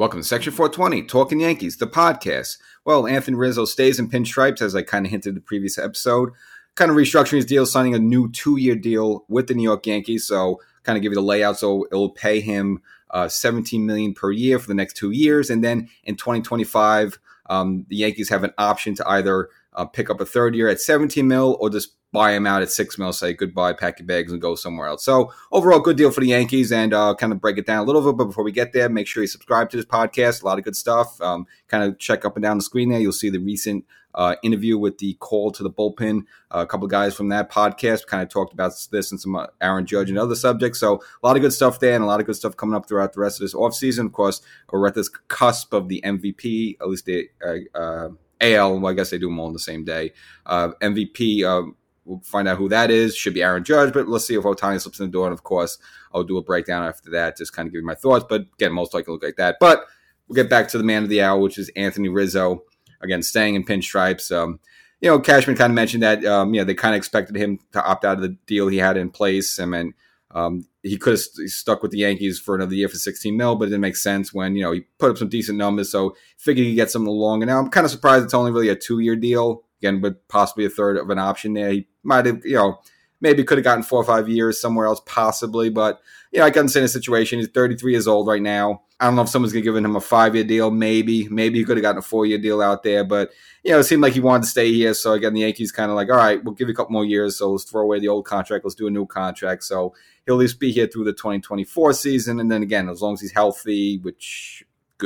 Welcome to Section 420, Talking Yankees, the podcast. Well, Anthony Rizzo stays in pinstripes, as I kind of hinted in the previous episode. Kind of restructuring his deal, signing a new two year deal with the New York Yankees. So, kind of give you the layout. So, it will pay him uh, 17 million per year for the next two years. And then in 2025, um, the Yankees have an option to either uh, pick up a third year at 17 mil or just buy him out at six mil, say goodbye, pack your bags, and go somewhere else. So overall, good deal for the Yankees, and uh, kind of break it down a little bit. But before we get there, make sure you subscribe to this podcast. A lot of good stuff. Um, kind of check up and down the screen there. You'll see the recent uh, interview with the call to the bullpen. Uh, a couple of guys from that podcast kind of talked about this and some uh, Aaron Judge and other subjects. So a lot of good stuff there, and a lot of good stuff coming up throughout the rest of this offseason. Of course, we're at this cusp of the MVP, at least the. Uh, uh AL, well, I guess they do them all on the same day. Uh, MVP, uh, we'll find out who that is. Should be Aaron Judge, but let's see if Ohtani slips in the door. And of course, I'll do a breakdown after that, just kind of give you my thoughts. But again, most likely look like that. But we'll get back to the man of the hour, which is Anthony Rizzo. Again, staying in pinstripes. Um, you know, Cashman kind of mentioned that, um, you know, they kind of expected him to opt out of the deal he had in place. I mean, um, he could have stuck with the Yankees for another year for 16 mil, but it didn't make sense when, you know, he put up some decent numbers. So figured he'd get something along. And now I'm kind of surprised it's only really a two year deal again, with possibly a third of an option there. He might have, you know, maybe could have gotten four or five years somewhere else, possibly. But, you know, I can understand the situation. He's 33 years old right now. I don't know if someone's to give him a five year deal. Maybe. Maybe he could have gotten a four year deal out there. But, you know, it seemed like he wanted to stay here. So, again, the Yankees kind of like, all right, we'll give you a couple more years. So let's throw away the old contract. Let's do a new contract. So he'll at least be here through the 2024 season. And then again, as long as he's healthy, which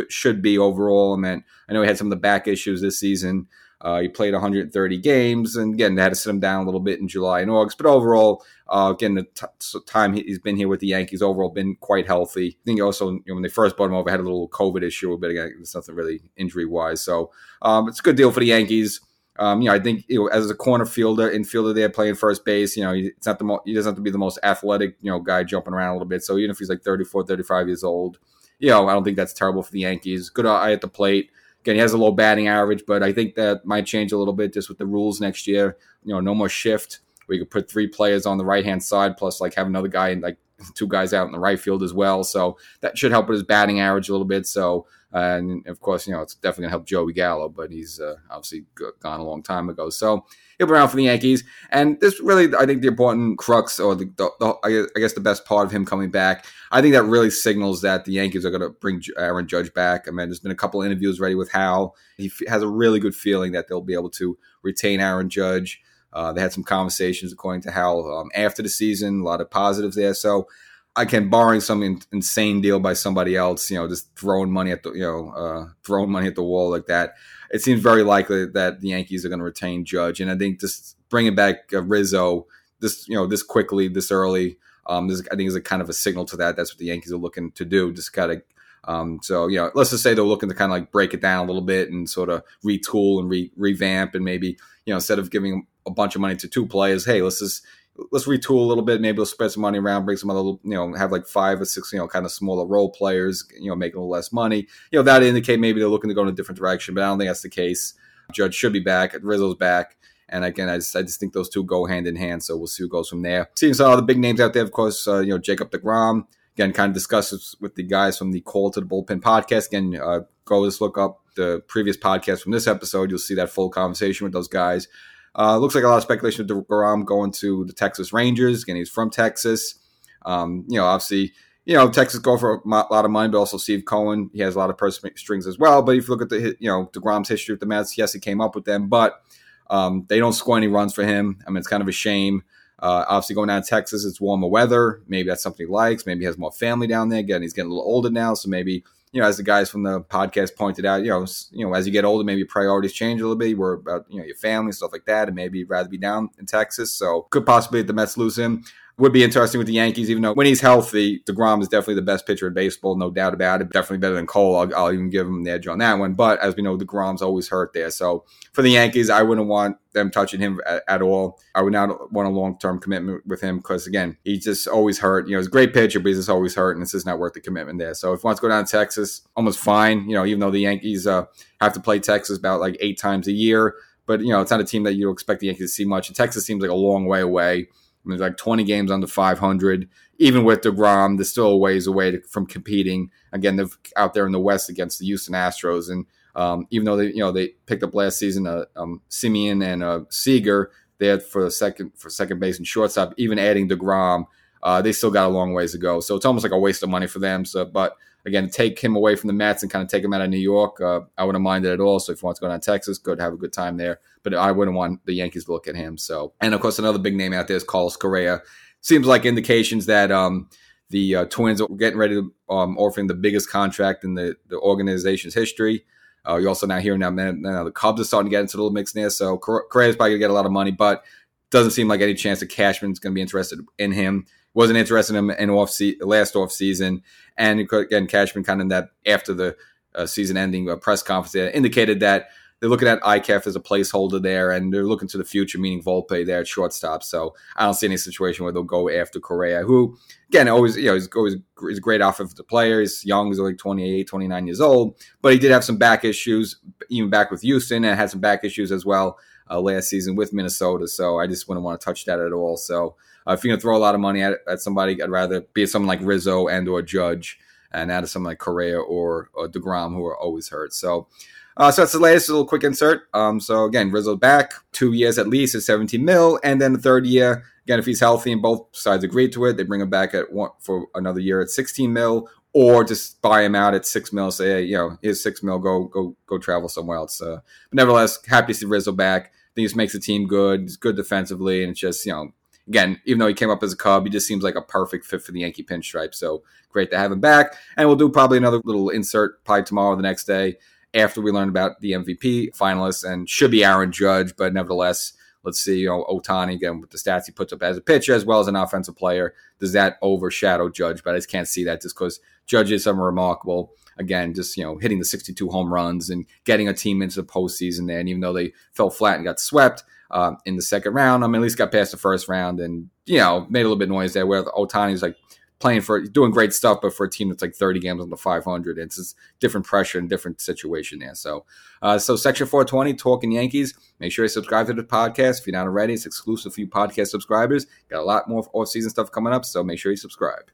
should be overall. I mean, I know he had some of the back issues this season. Uh, he played 130 games, and again, they had to sit him down a little bit in July and August. But overall, uh, again, the t- time he's been here with the Yankees, overall, been quite healthy. I think also you know, when they first brought him over, had a little COVID issue, but again, it's nothing really injury wise. So um, it's a good deal for the Yankees. Um, you know, I think you know, as a corner fielder, infielder, there playing first base. You know, it's not the mo- he doesn't have to be the most athletic, you know, guy jumping around a little bit. So even if he's like 34, 35 years old, you know, I don't think that's terrible for the Yankees. Good eye at the plate. Again, he has a low batting average, but I think that might change a little bit just with the rules next year. You know, no more shift. We could put three players on the right hand side, plus like have another guy and like two guys out in the right field as well. So that should help with his batting average a little bit. So uh, and of course, you know, it's definitely going to help Joey Gallo, but he's uh, obviously gone a long time ago. So he'll be around for the Yankees. And this really, I think, the important crux or the, the, the, I guess the best part of him coming back, I think that really signals that the Yankees are going to bring Aaron Judge back. I mean, there's been a couple interviews ready with Hal. He f- has a really good feeling that they'll be able to retain Aaron Judge. Uh, they had some conversations, according to Hal, um, after the season, a lot of positives there. So I can borrowing some in, insane deal by somebody else, you know, just throwing money at the, you know, uh, throwing money at the wall like that. It seems very likely that the Yankees are going to retain Judge, and I think just bringing back uh, Rizzo this, you know, this quickly, this early, um, this I think is a kind of a signal to that. That's what the Yankees are looking to do. Just kind of, um, so you know, let's just say they're looking to kind of like break it down a little bit and sort of retool and re- revamp, and maybe you know, instead of giving a bunch of money to two players, hey, let's just let's retool a little bit. Maybe we'll spread some money around, bring some other, you know, have like five or six, you know, kind of smaller role players, you know, making a little less money. You know, that indicate maybe they're looking to go in a different direction, but I don't think that's the case. Judge should be back. Rizzo's back. And again, I just, I just think those two go hand in hand. So we'll see who goes from there. Seeing some other big names out there, of course, uh, you know, Jacob DeGrom. Again, kind of discusses with the guys from the Call to the Bullpen podcast. Again, uh, go just look up the previous podcast from this episode. You'll see that full conversation with those guys. Uh, looks like a lot of speculation of DeGrom going to the Texas Rangers. Again, he's from Texas. Um, you know, obviously, you know, Texas go for a lot of money, but also Steve Cohen, he has a lot of purse strings as well. But if you look at the, you know, DeGrom's history with the Mets, yes, he came up with them, but um, they don't score any runs for him. I mean, it's kind of a shame. Uh, obviously, going down to Texas, it's warmer weather. Maybe that's something he likes. Maybe he has more family down there. Again, he's getting a little older now, so maybe you know, as the guys from the podcast pointed out, you know, you know, as you get older, maybe priorities change a little bit. You worry about you know your family stuff like that, and maybe you'd rather be down in Texas. So could possibly the Mets lose him would be interesting with the Yankees, even though when he's healthy, DeGrom is definitely the best pitcher in baseball, no doubt about it. Definitely better than Cole. I'll, I'll even give him the edge on that one. But as we know, DeGrom's always hurt there. So for the Yankees, I wouldn't want them touching him at, at all. I would not want a long term commitment with him because, again, he's just always hurt. You know, he's a great pitcher, but he's just always hurt, and it's just not worth the commitment there. So if he wants to go down to Texas, almost fine. You know, even though the Yankees uh, have to play Texas about like eight times a year. But, you know, it's not a team that you expect the Yankees to see much. And Texas seems like a long way away. There's like 20 games under 500. even with DeGrom, they're still a ways away to, from competing. Again, they're out there in the West against the Houston Astros. And um, even though they, you know, they picked up last season, uh, um, Semien and uh, Seager, they had for the second, for second base and shortstop, even adding DeGrom, uh, they still got a long ways to go. So it's almost like a waste of money for them. So, but again, take him away from the Mets and kind of take him out of New York. Uh, I wouldn't mind it at all. So if you want to go down to Texas, good, have a good time there. But I wouldn't want the Yankees to look at him. So, and of course, another big name out there is Carlos Correa. Seems like indications that um, the uh, Twins are getting ready to um, offering the biggest contract in the, the organization's history. Uh, you're also now hearing now, man, now the Cubs are starting to get into the little mix there. So Correa's probably going to get a lot of money, but doesn't seem like any chance that Cashman's going to be interested in him wasn't interested in him in off se- last off season, and again Cashman kind of in that after the uh, season ending uh, press conference indicated that they're looking at IKF as a placeholder there, and they're looking to the future, meaning Volpe there at shortstop. So I don't see any situation where they'll go after Correa, who again always you know he's always a great offensive player. He's young, he's like 28, 29 years old, but he did have some back issues, even back with Houston, and had some back issues as well uh, last season with Minnesota. So I just wouldn't want to touch that at all. So uh, if you're going to throw a lot of money at, at somebody, I'd rather be someone like Rizzo and or Judge and out of someone like Correa or, or DeGrom, who are always hurt. So, uh, so that's the latest little quick insert. Um, so again, Rizzo back two years at least at 17 mil, and then the third year, again, if he's healthy and both sides agree to it, they bring him back at one for another year at 16 mil, or just buy him out at six mil. Say, hey, you know, here's six mil. Go, go, go travel somewhere else. Uh, but nevertheless, happy to see Rizzo back. I think this makes the team good. He's good defensively, and it's just you know again, even though he came up as a Cub, he just seems like a perfect fit for the Yankee pinstripe. So great to have him back. And we'll do probably another little insert probably tomorrow or the next day after we learn about the MVP finalists and should be Aaron Judge, but nevertheless, let's see, you know, Ohtani again with the stats he puts up as a pitcher as well as an offensive player. Does that overshadow Judge? But I just can't see that just because Judge is something remarkable. Again, just you know, hitting the 62 home runs and getting a team into the postseason there. And even though they fell flat and got swept, uh, in the second round. I mean, at least got past the first round and, you know, made a little bit noise there where Ohtani's like playing for, doing great stuff, but for a team that's like 30 games on the 500, it's just different pressure and different situation there. So, uh, so Section 420, Talking Yankees. Make sure you subscribe to the podcast. If you're not already, it's exclusive for you podcast subscribers. Got a lot more off season stuff coming up, so make sure you subscribe.